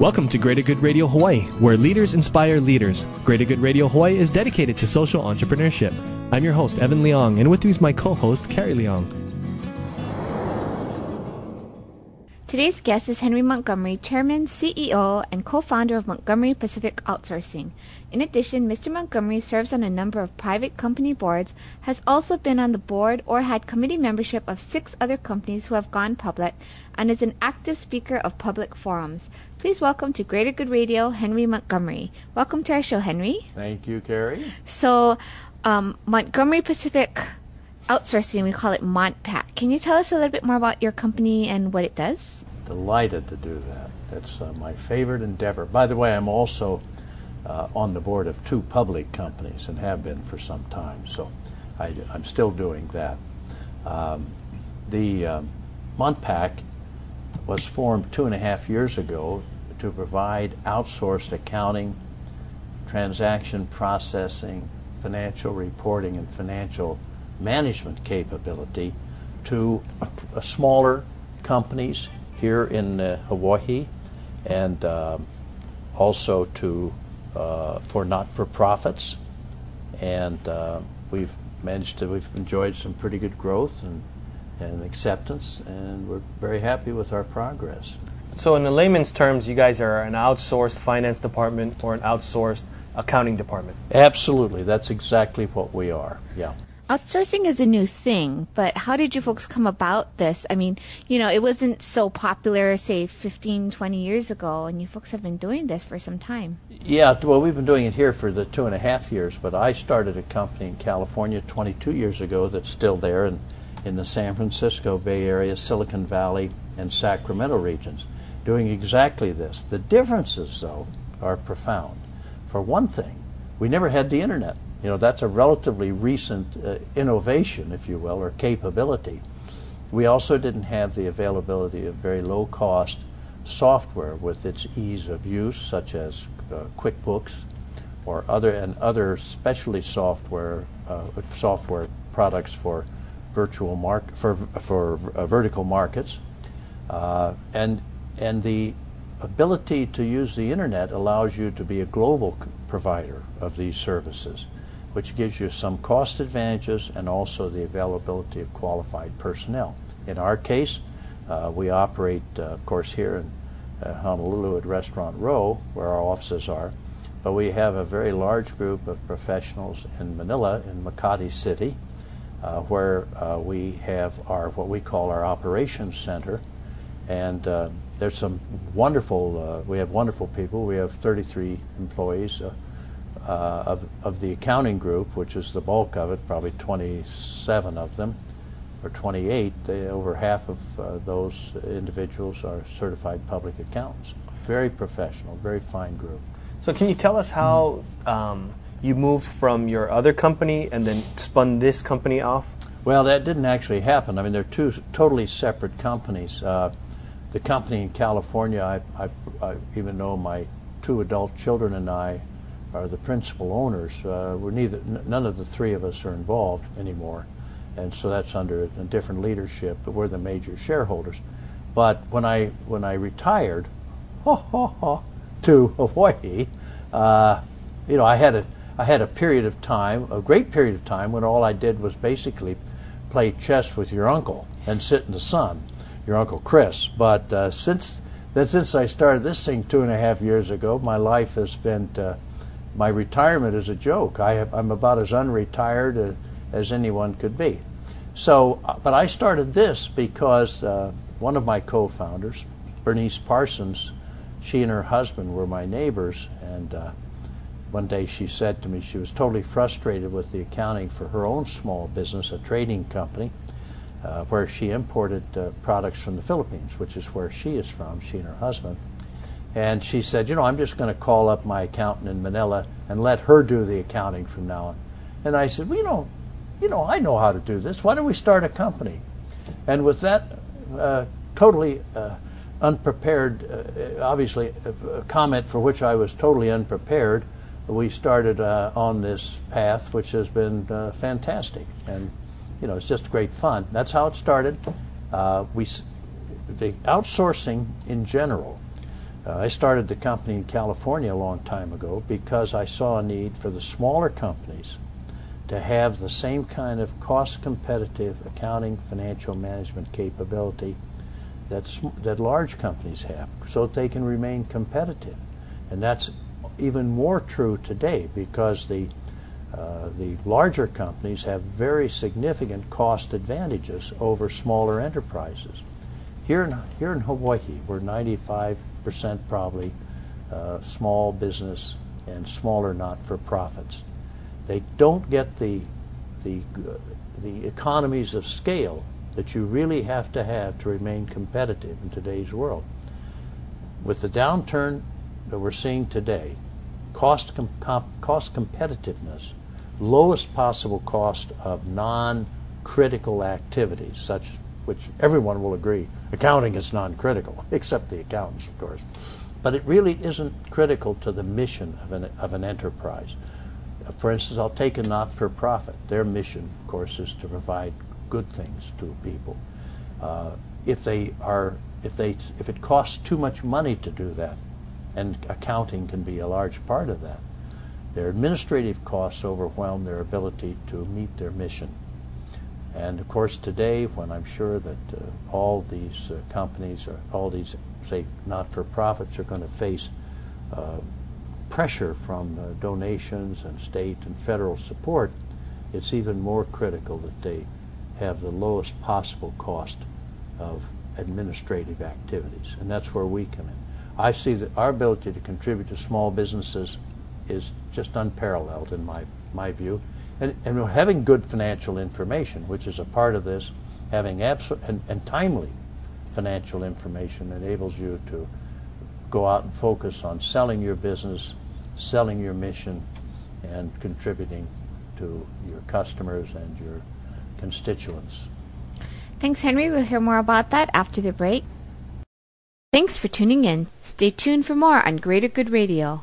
Welcome to Greater Good Radio Hawaii, where leaders inspire leaders. Greater Good Radio Hawaii is dedicated to social entrepreneurship. I'm your host, Evan Leong, and with me is my co host, Carrie Leong. Today's guest is Henry Montgomery, Chairman, CEO, and co founder of Montgomery Pacific Outsourcing. In addition, Mr. Montgomery serves on a number of private company boards, has also been on the board or had committee membership of six other companies who have gone public, and is an active speaker of public forums. Please welcome to Greater Good Radio, Henry Montgomery. Welcome to our show, Henry. Thank you, Carrie. So, um, Montgomery Pacific outsourcing, we call it MontPac. Can you tell us a little bit more about your company and what it does? Delighted to do that. That's uh, my favorite endeavor. By the way, I'm also uh, on the board of two public companies and have been for some time, so I, am still doing that. Um, the um, MontPac was formed two and a half years ago to provide outsourced accounting, transaction processing, financial reporting, and financial management capability to smaller companies here in uh, Hawaii and uh, also to uh, for not-for-profits and uh, we've managed to we've enjoyed some pretty good growth and and acceptance and we're very happy with our progress. So in the layman's terms you guys are an outsourced finance department or an outsourced accounting department. Absolutely. That's exactly what we are. Yeah. Outsourcing is a new thing, but how did you folks come about this? I mean, you know, it wasn't so popular, say, 15, 20 years ago, and you folks have been doing this for some time. Yeah, well, we've been doing it here for the two and a half years, but I started a company in California 22 years ago that's still there in, in the San Francisco Bay Area, Silicon Valley, and Sacramento regions, doing exactly this. The differences, though, are profound. For one thing, we never had the internet. You know, that's a relatively recent uh, innovation, if you will, or capability. We also didn't have the availability of very low cost software with its ease of use, such as uh, QuickBooks or other and other specialty software uh, software products for virtual mark for for uh, vertical markets, uh, and and the ability to use the internet allows you to be a global provider of these services which gives you some cost advantages and also the availability of qualified personnel. In our case, uh, we operate, uh, of course, here in uh, Honolulu at Restaurant Row, where our offices are, but we have a very large group of professionals in Manila, in Makati City, uh, where uh, we have our what we call our operations center, and uh, there's some wonderful. we have wonderful people. We have 33 employees uh, of, of the accounting group, which is the bulk of it, probably 27 of them, or 28, they, over half of uh, those individuals are certified public accountants. Very professional, very fine group. So, can you tell us how um, you moved from your other company and then spun this company off? Well, that didn't actually happen. I mean, they're two totally separate companies. Uh, the company in California, I, I, I, even though my two adult children and I are the principal owners. Uh, we're neither, none of the three of us are involved anymore, and so that's under a different leadership. But we're the major shareholders. But when I when I retired, ha, ha, ha, to Hawaii, uh, you know, I had a I had a period of time, a great period of time, when all I did was basically play chess with your uncle and sit in the sun, your uncle Chris. But uh, since that, since I started this thing two and a half years ago, my life has been uh, my retirement is a joke. I am about as unretired as anyone could be. So, uh, but I started this because uh, one of my co-founders, Bernice Parsons, she and her husband were my neighbors, and uh, one day she said to me she was totally frustrated with the accounting for her own small business, a trading company, uh, where she imported uh, products from the Philippines, which is where she is from, she and her husband. And she said, You know, I'm just going to call up my accountant in Manila and let her do the accounting from now on. And I said, Well, you know, you know, I know how to do this. Why don't we start a company? And with that uh, totally uh, unprepared, uh, obviously, a comment for which I was totally unprepared, we started uh, on this path, which has been uh, fantastic. And, you know, it's just great fun. That's how it started. Uh, we, the outsourcing in general, I started the company in California a long time ago because I saw a need for the smaller companies to have the same kind of cost competitive accounting financial management capability that's, that large companies have so that they can remain competitive. And that's even more true today because the, uh, the larger companies have very significant cost advantages over smaller enterprises. Here in, here in Hawaii, we're 95% probably uh, small business and smaller not for profits. They don't get the, the, the economies of scale that you really have to have to remain competitive in today's world. With the downturn that we're seeing today, cost, com- comp- cost competitiveness, lowest possible cost of non critical activities, such which everyone will agree accounting is non critical, except the accountants, of course. But it really isn't critical to the mission of an, of an enterprise. For instance, I'll take a not for profit. Their mission, of course, is to provide good things to people. Uh, if they are, if they, if it costs too much money to do that, and accounting can be a large part of that, their administrative costs overwhelm their ability to meet their mission. And of course, today, when I'm sure that uh, all these uh, companies or all these, say, not-for-profits are going to face uh, pressure from uh, donations and state and federal support, it's even more critical that they have the lowest possible cost of administrative activities. And that's where we come in. I see that our ability to contribute to small businesses is just unparalleled in my, my view. And, and having good financial information, which is a part of this, having absolute and, and timely financial information enables you to go out and focus on selling your business, selling your mission, and contributing to your customers and your constituents. Thanks, Henry. We'll hear more about that after the break. Thanks for tuning in. Stay tuned for more on Greater Good Radio.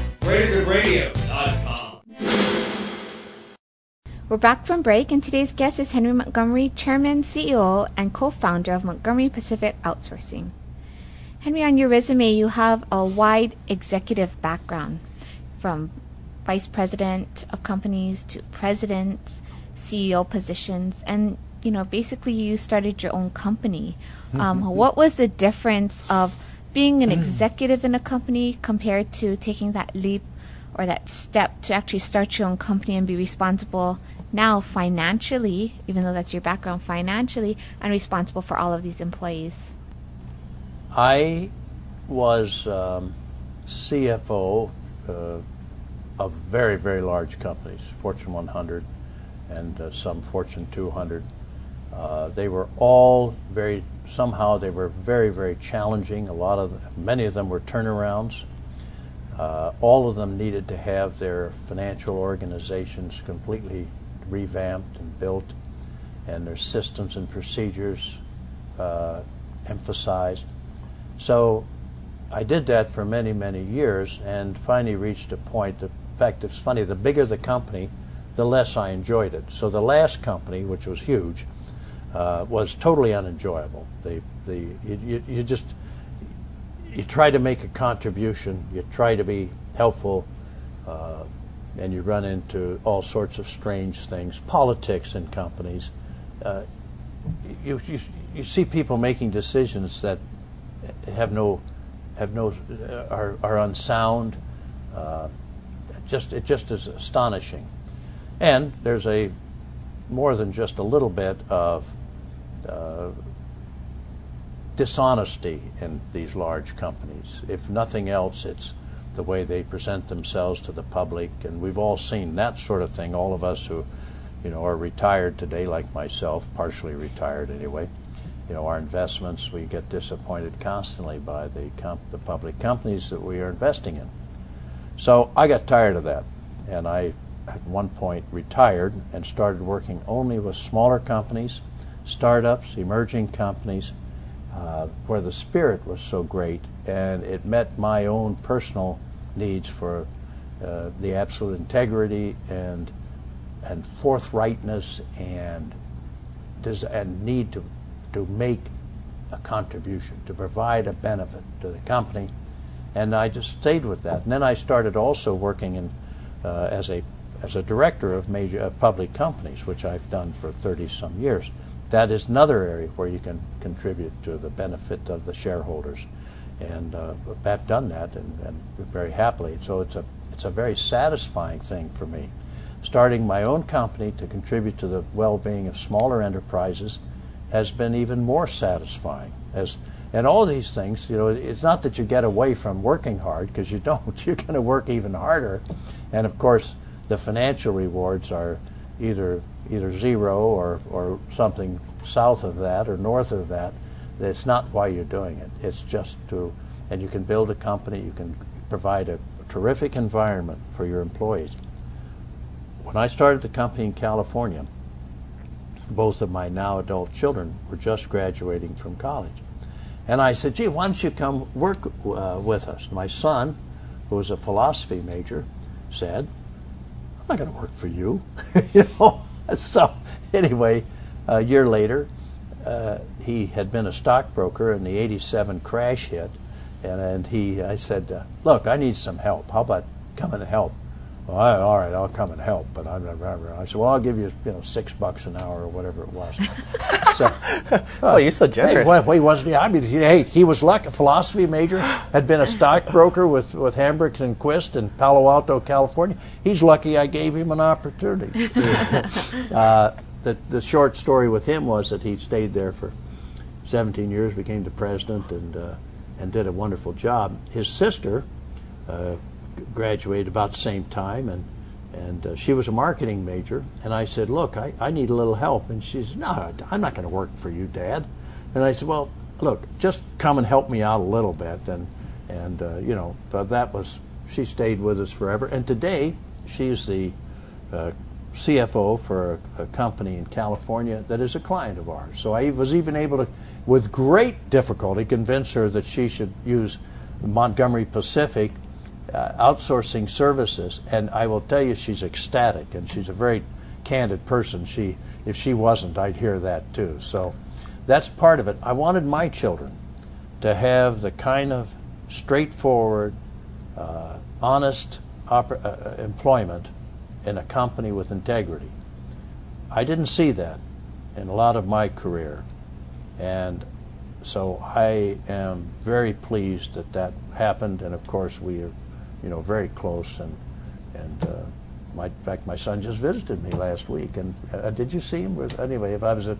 greatergoodradio.com. We're back from break, and today's guest is Henry Montgomery, Chairman, CEO, and co founder of Montgomery Pacific Outsourcing. Henry, on your resume, you have a wide executive background from vice president of companies to president, CEO positions, and you know, basically, you started your own company. Um, what was the difference of being an executive in a company compared to taking that leap or that step to actually start your own company and be responsible now financially, even though that's your background financially, and responsible for all of these employees? I was um, CFO uh, of very, very large companies, Fortune 100 and uh, some Fortune 200. Uh, they were all very, somehow they were very, very challenging. A lot of, many of them were turnarounds. Uh, all of them needed to have their financial organizations completely revamped and built, and their systems and procedures uh, emphasized. So I did that for many, many years and finally reached a point that, in fact, it's funny, the bigger the company, the less I enjoyed it. So the last company, which was huge, uh, was totally unenjoyable. The, the, you, you just, you try to make a contribution, you try to be helpful, uh, and you run into all sorts of strange things, politics in companies. Uh, you, you, you see people making decisions that have no have no uh, are, are unsound. Uh, just it just is astonishing, and there's a more than just a little bit of uh, dishonesty in these large companies. If nothing else, it's the way they present themselves to the public, and we've all seen that sort of thing. All of us who, you know, are retired today, like myself, partially retired anyway. You know, our investments, we get disappointed constantly by the comp- the public companies that we are investing in. So I got tired of that, and I, at one point, retired and started working only with smaller companies, startups, emerging companies, uh, where the spirit was so great and it met my own personal needs for uh, the absolute integrity and and forthrightness and does and need to to make a contribution to provide a benefit to the company. And I just stayed with that. And then I started also working in uh, as a as a director of major uh, public companies which I've done for 30 some years that is another area where you can contribute to the benefit of the shareholders and uh, I've done that and, and, very happily. So it's a it's a very satisfying thing for me. Starting my own company to contribute to the well-being of smaller enterprises has been even more satisfying. As and all these things, you know, it's not that you get away from working hard because you don't. You're going to work even harder, and of course, the financial rewards are either either zero or or something south of that or north of that it's not why you're doing it. It's just to, and you can build a company, you can provide a, terrific environment for your employees. When I started the company in California, both of my now adult children were just graduating from college. And I said, gee, why don't you come work uh, with us? My son, who was a philosophy major, said, not going to work for you. you know? So, anyway, a year later, uh, he had been a stockbroker and the 87 crash hit. And, and he, I said, uh, look, I need some help. How about coming to help? Well, I, all right, I'll come and help. But I'm not, I said, well, I'll give you, you know, six bucks an hour or whatever it was. so, oh, you're so generous. Hey, well, he wasn't. I mean, hey, he was lucky. A philosophy major, had been a stockbroker with with Hambrecht and Quist in Palo Alto, California. He's lucky I gave him an opportunity. uh, the, the short story with him was that he stayed there for 17 years, became the president, and uh, and did a wonderful job. His sister uh, graduated about the same time, and and uh, she was a marketing major. And I said, "Look, I, I need a little help." And she said, "No, I'm not going to work for you, Dad." And I said, "Well, look, just come and help me out a little bit." And and uh, you know, that was she stayed with us forever. And today, she's the uh, CFO for a, a, company in California that is a client of ours. So I was even able to, with great difficulty, convince her that she should use Montgomery Pacific uh, outsourcing services. And I will tell you, she's ecstatic, and she's a very candid person. She, if she wasn't, I'd hear that too. So that's part of it. I wanted my children to have the kind of straightforward, uh, honest oper- uh, employment in a company with integrity. I didn't see that in a lot of my career. And so I am very pleased that that happened. And of course, we are, you know, very close. And, and uh, my, in fact, my son just visited me last week. And uh, did you see him? Anyway, if I was at,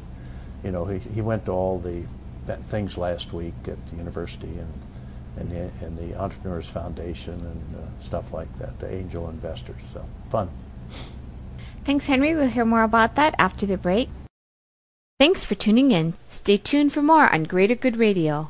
you know, he, he went to all the things last week at the university and and the, and the Entrepreneurs Foundation and uh, stuff like that, the angel investors. So fun. Thanks, Henry. We'll hear more about that after the break. Thanks for tuning in. Stay tuned for more on Greater Good Radio.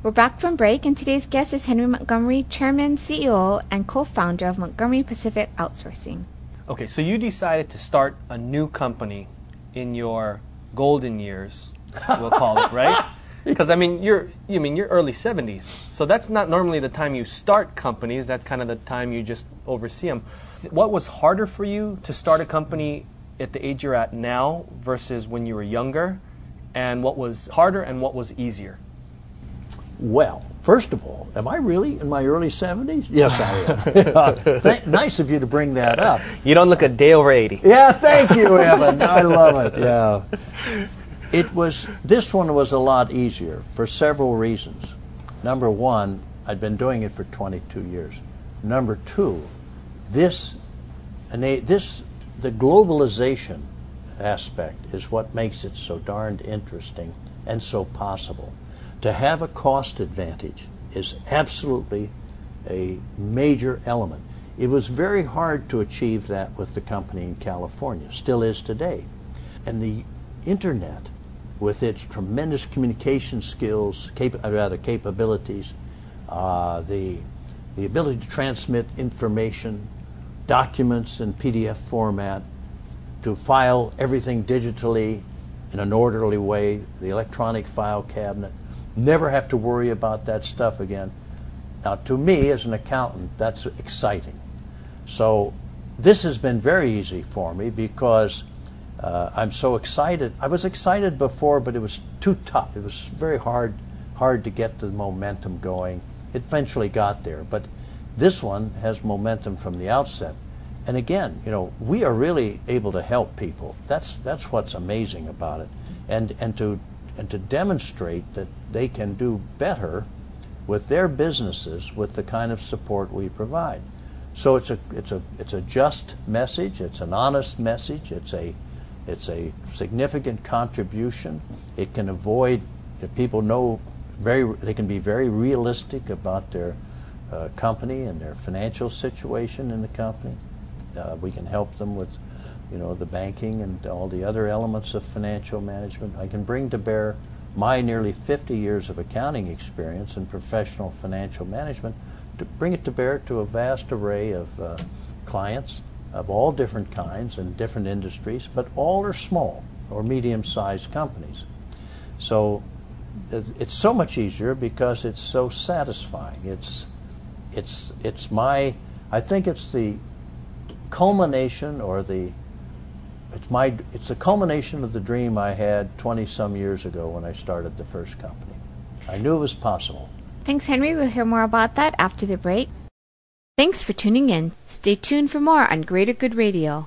We're back from break, and today's guest is Henry Montgomery, Chairman, CEO, and co founder of Montgomery Pacific Outsourcing. Okay, so you decided to start a new company in your golden years, we'll call it, right? Because I mean, you're you mean you're early 70s, so that's not normally the time you start companies. That's kind of the time you just oversee them. What was harder for you to start a company at the age you're at now versus when you were younger, and what was harder and what was easier? Well, first of all, am I really in my early 70s? Yes, I am. Uh, Th- nice of you to bring that up. You don't look a day over 80. Yeah, thank you, Evan. I love it. Yeah. It was this one was a lot easier for several reasons. Number one, I'd been doing it for 22 years. Number two, this, this the globalization aspect is what makes it so darned interesting and so possible. To have a cost advantage is absolutely a major element. It was very hard to achieve that with the company in California, still is today. And the internet, with its tremendous communication skills, cap- rather capabilities, uh, the, the ability to transmit information, documents in PDF format, to file everything digitally in an orderly way, the electronic file cabinet, never have to worry about that stuff again. Now, to me, as an accountant, that's exciting. So, this has been very easy for me because uh, I'm so excited. I was excited before, but it was too tough. It was very hard, hard to get the momentum going. It eventually got there, but this one has momentum from the outset. And again, you know, we are really able to help people. That's that's what's amazing about it, and and to and to demonstrate that they can do better with their businesses with the kind of support we provide. So it's a it's a it's a just message. It's an honest message. It's a it's a significant contribution. It can avoid if people know very they can be very realistic about their uh, company and their financial situation in the company. Uh, we can help them with you know the banking and all the other elements of financial management. I can bring to bear my nearly 50 years of accounting experience and professional financial management to bring it to bear to a vast array of uh, clients of all different kinds and different industries, but all are small or medium-sized companies. So it's so much easier because it's so satisfying. It's it's it's my I think it's the culmination or the it's my it's a culmination of the dream I had 20 some years ago when I started the first company. I knew it was possible. Thanks, Henry. We'll hear more about that after the break. Thanks for tuning in. Stay tuned for more on Greater Good Radio.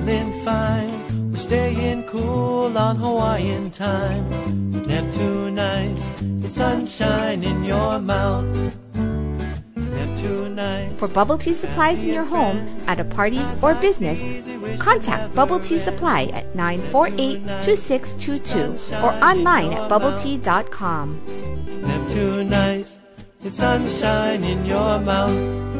feeling fine. We're staying cool on Hawaiian time. Neptune nights, it's sunshine in your mouth. Neptune nights. For bubble tea supplies in your home, at a party, or business, contact Bubble Tea Supply at 948 2622 or online at bubbletea.com. Neptune nice. It's sunshine in your mouth.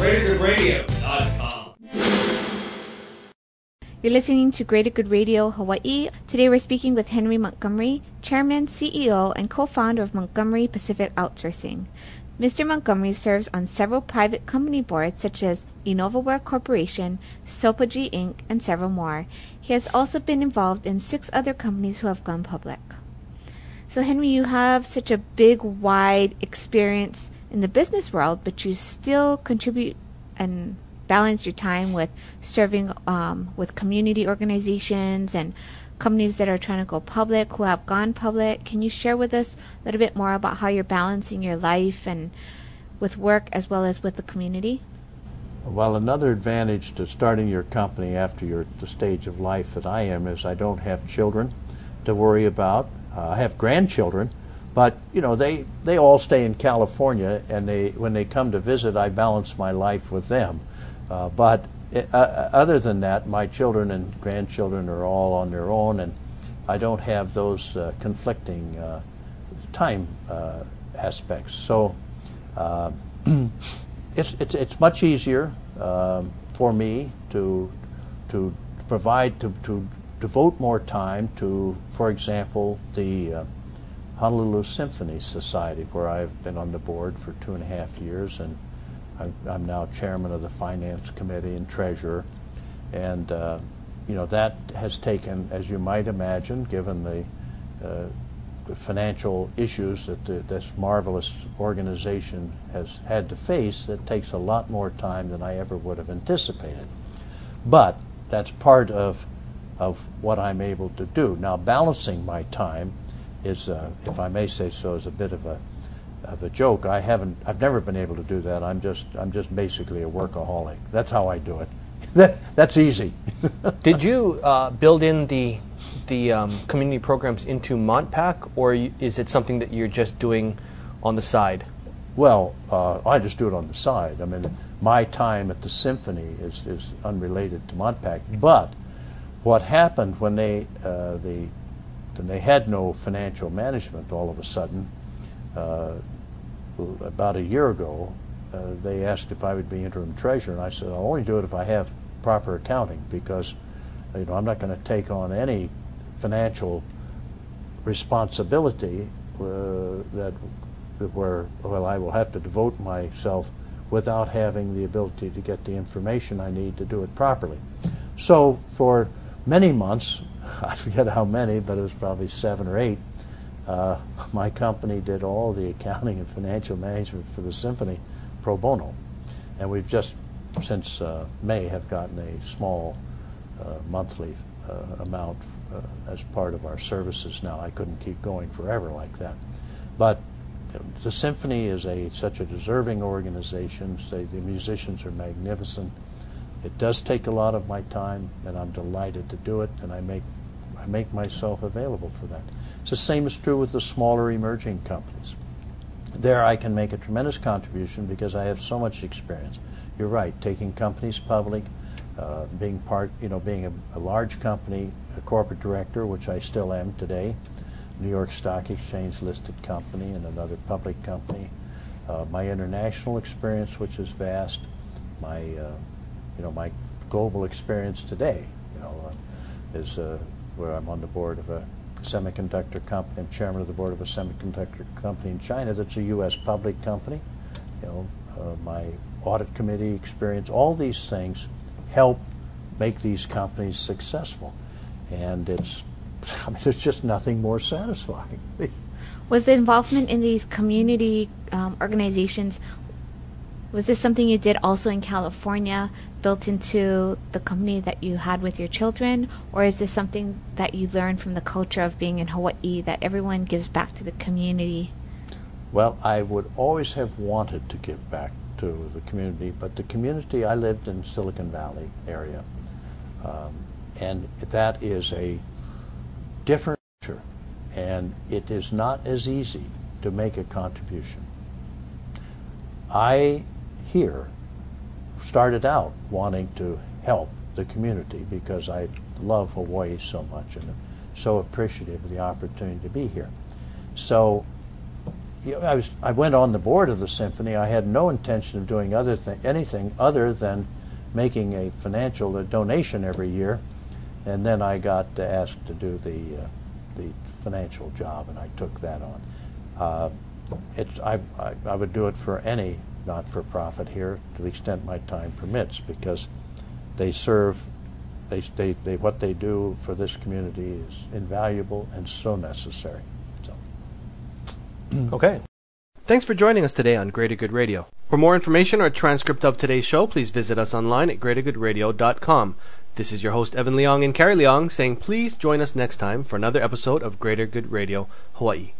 greatergoodradio.com. You're listening to Greater Good Radio Hawaii. Today we're speaking with Henry Montgomery, Chairman, CEO, and co-founder of Montgomery Pacific Outsourcing. Mr. Montgomery serves on several private company boards such as InnovaWare Corporation, Sopogy Inc., and several more. He has also been involved in six other companies who have gone public. So, Henry, you have such a big, wide experience in the business world, but you still contribute and balance your time with serving um, with community organizations and companies that are trying to go public, who have gone public. Can you share with us a little bit more about how you're balancing your life and with work as well as with the community? Well, another advantage to starting your company after the stage of life that I am is I don't have children to worry about. Uh, I have grandchildren, but you know they they all stay in California, and they when they come to visit, I balance my life with them. Uh, but it, uh, other than that, my children and grandchildren are all on their own, and I don't have those uh, conflicting uh, time uh, aspects. So uh, it's, it's it's much easier um, for me to to provide to, to devote more time to, for example, the uh, Honolulu Symphony Society, where I've been on the board for two and a half years, and I'm, I'm now chairman of the finance committee and treasurer. And uh, you know that has taken, as you might imagine, given the, uh, the financial issues that the, this marvelous organization has had to face, that takes a lot more time than I ever would have anticipated. But that's part of of what I'm able to do. Now, balancing my time is, uh, if I may say so, is a bit of a of a joke. I haven't, I've never been able to do that. I'm just, I'm just basically a workaholic. That's how I do it. that, that's easy. Did you uh, build in the the um, community programs into Montpac, or is it something that you're just doing on the side? Well, uh, I just do it on the side. I mean, my time at the symphony is, is unrelated to Montpac. But what happened when they uh, the when they had no financial management all of a sudden, uh, about a year ago, uh, they asked if I would be interim treasurer, and I said I'll only do it if I have proper accounting because you know I'm not going to take on any financial responsibility uh, that where well I will have to devote myself without having the ability to get the information I need to do it properly. So for many months, I forget how many, but it was probably seven or eight, uh, my company did all the accounting and financial management for the symphony pro bono. And we've just, since uh, May, have gotten a small uh, monthly uh, amount uh, as part of our services now. I couldn't keep going forever like that. But the symphony is a such a deserving organization. The musicians are magnificent. It does take a lot of my time, and I'm delighted to do it, and I make I make myself available for that. It's the same is true with the smaller emerging companies. There, I can make a tremendous contribution because I have so much experience. You're right, taking companies public, uh, being part, you know, being a, a large company, a corporate director, which I still am today, New York Stock Exchange listed company and another public company. Uh, my international experience, which is vast, my uh, you know my global experience today, you know, uh, is uh, where I'm on the board of a semiconductor company. I'm chairman of the board of a semiconductor company in China that's a U.S. public company. You know, uh, my audit committee experience, all these things help make these companies successful, and it's I mean, there's just nothing more satisfying. Was the involvement in these community um, organizations was this something you did also in California, built into the company that you had with your children, or is this something that you learned from the culture of being in Hawaii that everyone gives back to the community? Well, I would always have wanted to give back to the community, but the community I lived in Silicon Valley area, um, and that is a different culture, and it is not as easy to make a contribution. I here started out wanting to help the community because I love Hawaii so much and so appreciative of the opportunity to be here. So you know, I was I went on the board of the symphony. I had no intention of doing other th- anything other than making a financial a donation every year, and then I got asked to do the uh, the financial job, and I took that on. Uh, it's I, I, I would do it for any not-for-profit here to the extent my time permits because they serve they, they, they what they do for this community is invaluable and so necessary. So. Hmm. Okay. Thanks for joining us today on Greater Good Radio. For more information or a transcript of today's show, please visit us online at greatergoodradio.com. This is your host, Evan Leong and Carrie Leong, saying please join us next time for another episode of Greater Good Radio Hawaii.